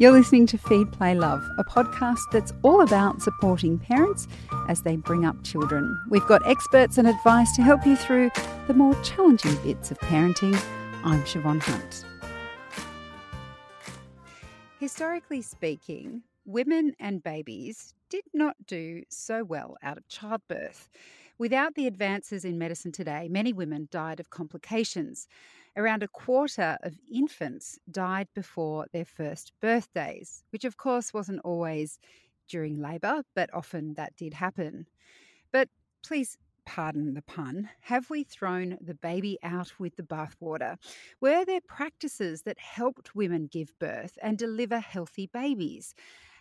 You're listening to Feed, Play, Love, a podcast that's all about supporting parents as they bring up children. We've got experts and advice to help you through the more challenging bits of parenting. I'm Siobhan Hunt. Historically speaking, women and babies did not do so well out of childbirth. Without the advances in medicine today, many women died of complications. Around a quarter of infants died before their first birthdays, which of course wasn't always during labour, but often that did happen. But please pardon the pun, have we thrown the baby out with the bathwater? Were there practices that helped women give birth and deliver healthy babies?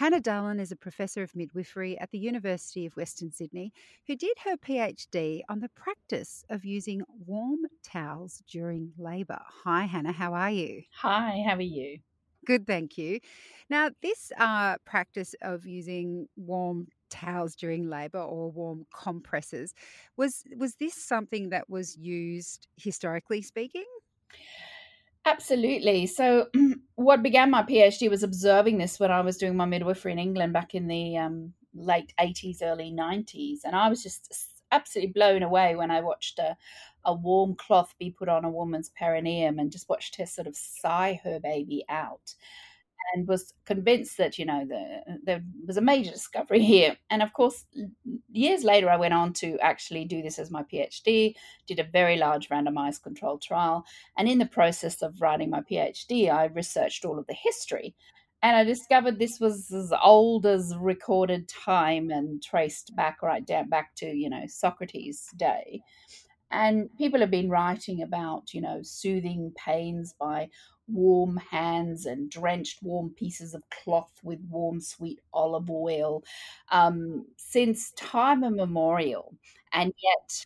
Hannah Dahlen is a professor of midwifery at the University of Western Sydney who did her PhD on the practice of using warm towels during labour. Hi, Hannah, how are you? Hi, how are you? Good, thank you. Now, this uh, practice of using warm towels during labour or warm compresses was was this something that was used historically speaking? Absolutely. So, what began my PhD was observing this when I was doing my midwifery in England back in the um, late 80s, early 90s. And I was just absolutely blown away when I watched a, a warm cloth be put on a woman's perineum and just watched her sort of sigh her baby out and was convinced that you know the, there was a major discovery here. And of course, years later, I went on to actually do this as my PhD. Did a very large randomized controlled trial, and in the process of writing my PhD, I researched all of the history. And I discovered this was as old as recorded time and traced back right down back to, you know, Socrates' day. And people have been writing about, you know, soothing pains by warm hands and drenched warm pieces of cloth with warm sweet olive oil. Um, since time immemorial. And yet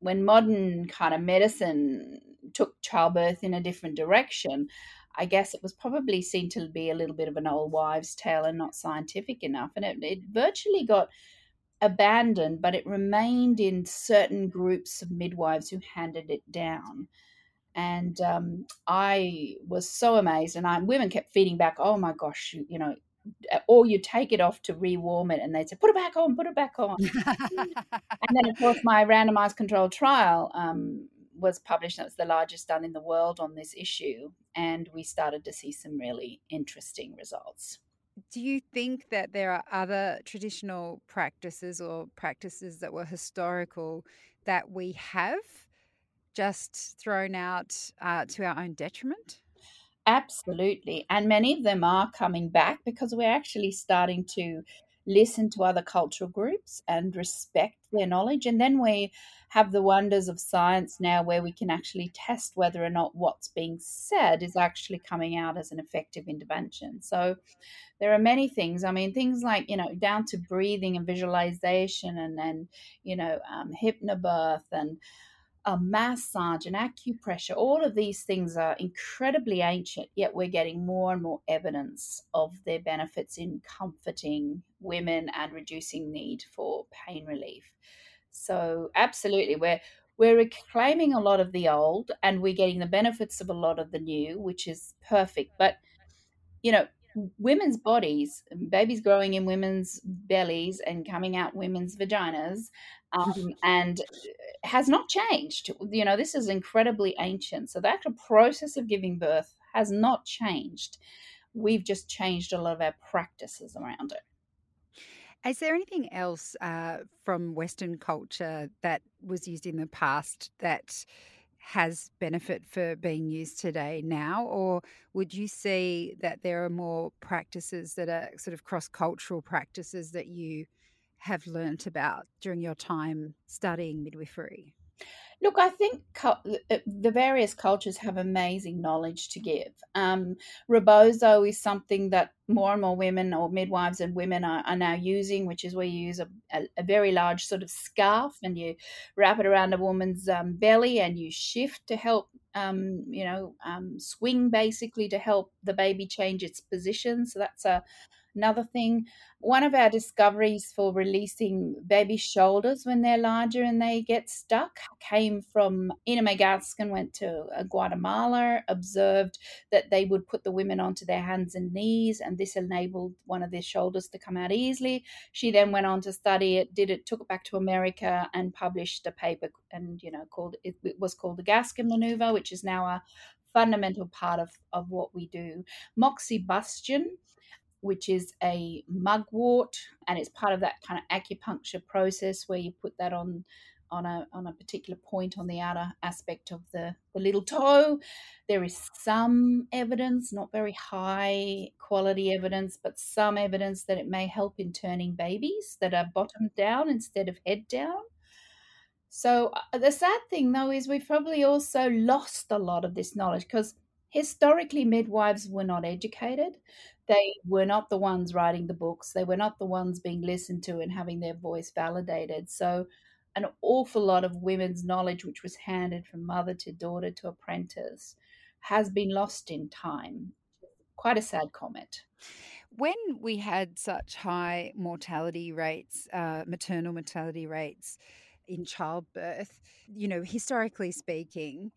when modern kind of medicine took childbirth in a different direction i guess it was probably seen to be a little bit of an old wives tale and not scientific enough. And it, it virtually got abandoned but it remained in certain groups of midwives who handed it down and um, I was so amazed. And I, women kept feeding back, "Oh my gosh, you, you know." Or you take it off to rewarm it, and they'd say, "Put it back on, put it back on." and then, of course, my randomized controlled trial um, was published. That was the largest done in the world on this issue, and we started to see some really interesting results. Do you think that there are other traditional practices or practices that were historical that we have just thrown out uh, to our own detriment? Absolutely. And many of them are coming back because we're actually starting to listen to other cultural groups and respect their knowledge. And then we have the wonders of science now where we can actually test whether or not what's being said is actually coming out as an effective intervention. So there are many things. I mean, things like, you know, down to breathing and visualization and then, you know, um, hypnobirth and a massage and acupressure, all of these things are incredibly ancient, yet we're getting more and more evidence of their benefits in comforting women and reducing need for pain relief. So absolutely, we're we're reclaiming a lot of the old and we're getting the benefits of a lot of the new, which is perfect. But you know, women's bodies, babies growing in women's bellies and coming out women's vaginas, um, and has not changed. You know, this is incredibly ancient. So the actual process of giving birth has not changed. We've just changed a lot of our practices around it. Is there anything else uh, from Western culture that was used in the past that has benefit for being used today now? Or would you see that there are more practices that are sort of cross cultural practices that you have learnt about during your time studying midwifery? Look, I think uh, the various cultures have amazing knowledge to give. Um, rebozo is something that more and more women or midwives and women are, are now using, which is where you use a, a, a, very large sort of scarf and you wrap it around a woman's um, belly and you shift to help, um, you know, um, swing basically to help the baby change its position. So that's a Another thing, one of our discoveries for releasing baby shoulders when they're larger and they get stuck came from Ina May Gaskin went to uh, Guatemala, observed that they would put the women onto their hands and knees, and this enabled one of their shoulders to come out easily. She then went on to study it, did it, took it back to America, and published a paper, and you know, called it, it was called the Gaskin maneuver, which is now a fundamental part of, of what we do. Moxibustion which is a mugwort, and it's part of that kind of acupuncture process where you put that on on a on a particular point on the outer aspect of the, the little toe. There is some evidence, not very high quality evidence, but some evidence that it may help in turning babies that are bottom down instead of head down. So uh, the sad thing though is we've probably also lost a lot of this knowledge because historically midwives were not educated they were not the ones writing the books they were not the ones being listened to and having their voice validated so an awful lot of women's knowledge which was handed from mother to daughter to apprentice has been lost in time quite a sad comment when we had such high mortality rates uh, maternal mortality rates in childbirth you know historically speaking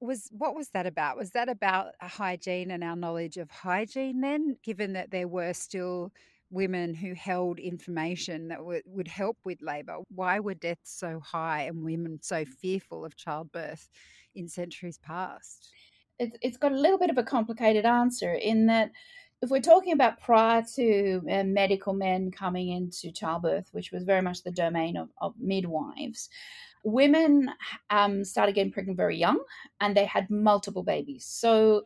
was what was that about? Was that about hygiene and our knowledge of hygiene then, given that there were still women who held information that w- would help with labour? Why were deaths so high and women so fearful of childbirth in centuries past? It's, it's got a little bit of a complicated answer in that if we're talking about prior to uh, medical men coming into childbirth, which was very much the domain of, of midwives, women um, started getting pregnant very young and they had multiple babies. So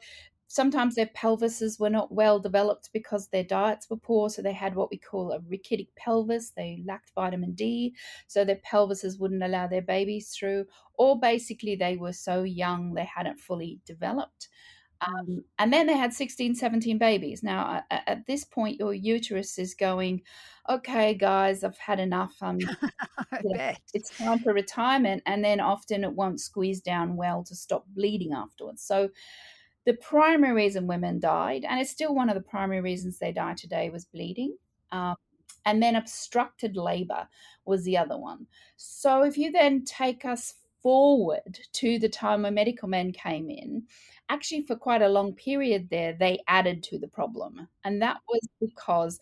sometimes their pelvises were not well developed because their diets were poor. So they had what we call a rachitic pelvis. They lacked vitamin D. So their pelvises wouldn't allow their babies through. Or basically, they were so young they hadn't fully developed. Um, and then they had 16, 17 babies. Now, at, at, this point, your uterus is going, okay, guys, I've had enough. Um, it's time for retirement. And then often it won't squeeze down well to stop bleeding afterwards. So, the primary reason women died, and it's still one of the primary reasons they die today, was bleeding. Um, and then obstructed labor was the other one. So, if you then take us forward to the time when medical men came in, actually for quite a long period there, they added to the problem. And that was because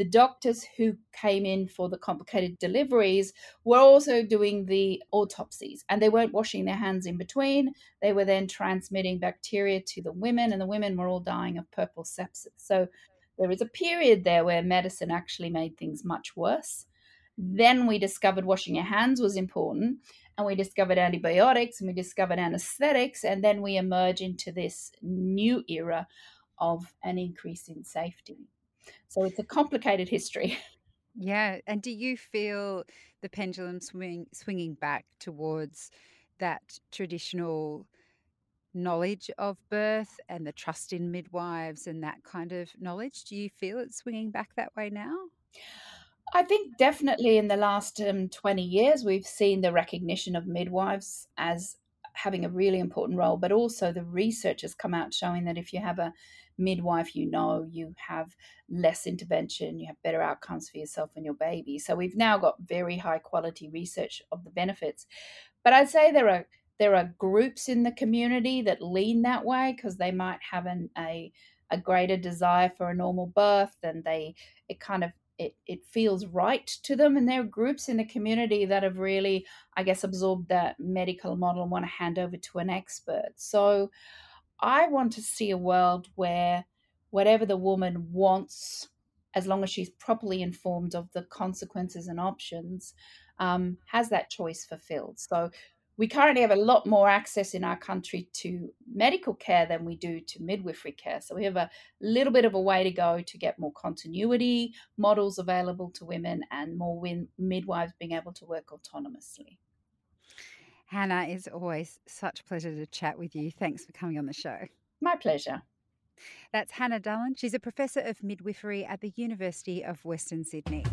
the doctors who came in for the complicated deliveries were also doing the autopsies and they weren't washing their hands in between. They were then transmitting bacteria to the women, and the women were all dying of puerperal sepsis. So there was a period there where medicine actually made things much worse. Then we discovered washing your hands was important and we discovered antibiotics and we discovered anesthetics and then we emerge into this new era of an increase in safety so it's a complicated history. Yeah and do you feel the pendulum swing, swinging back towards that traditional knowledge of birth and the trust in midwives and that kind of knowledge? Do you feel it swinging back that way now? I think definitely in the last um, 20 years, we've seen the recognition of midwives as having a really important role, but also the research has come out showing that if you have a midwife, you know you have less intervention, you have better outcomes for yourself and your baby. So we've now got very high quality research of the benefits. But I'd say there are there are groups in the community that lean that way because they might have an, a a greater desire for a normal birth and they it kind of it, it feels right to them. And there are groups in the community that have really, I guess, absorbed that medical model and want to hand over to an expert. So I want to see a world where whatever the woman wants, as long as she's properly informed of the consequences and options, um, has that choice fulfilled. So we currently have a lot more access in our country to medical care than we do to midwifery care. So we have a little bit of a way to go to get more continuity models available to women and more win- midwives being able to work autonomously. Hannah, it's always such a pleasure to chat with you. Thanks for coming on the show. My pleasure. That's Hannah Dahlen. She's a professor of midwifery at the University of Western Sydney.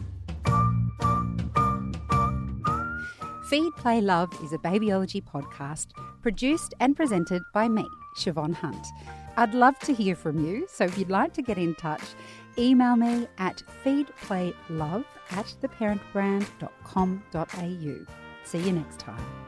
Feed, Play, Love is a babyology podcast produced and presented by me, Siobhan Hunt. I'd love to hear from you, so if you'd like to get in touch, email me at feedplaylove at theparentbrand.com.au. See you next time.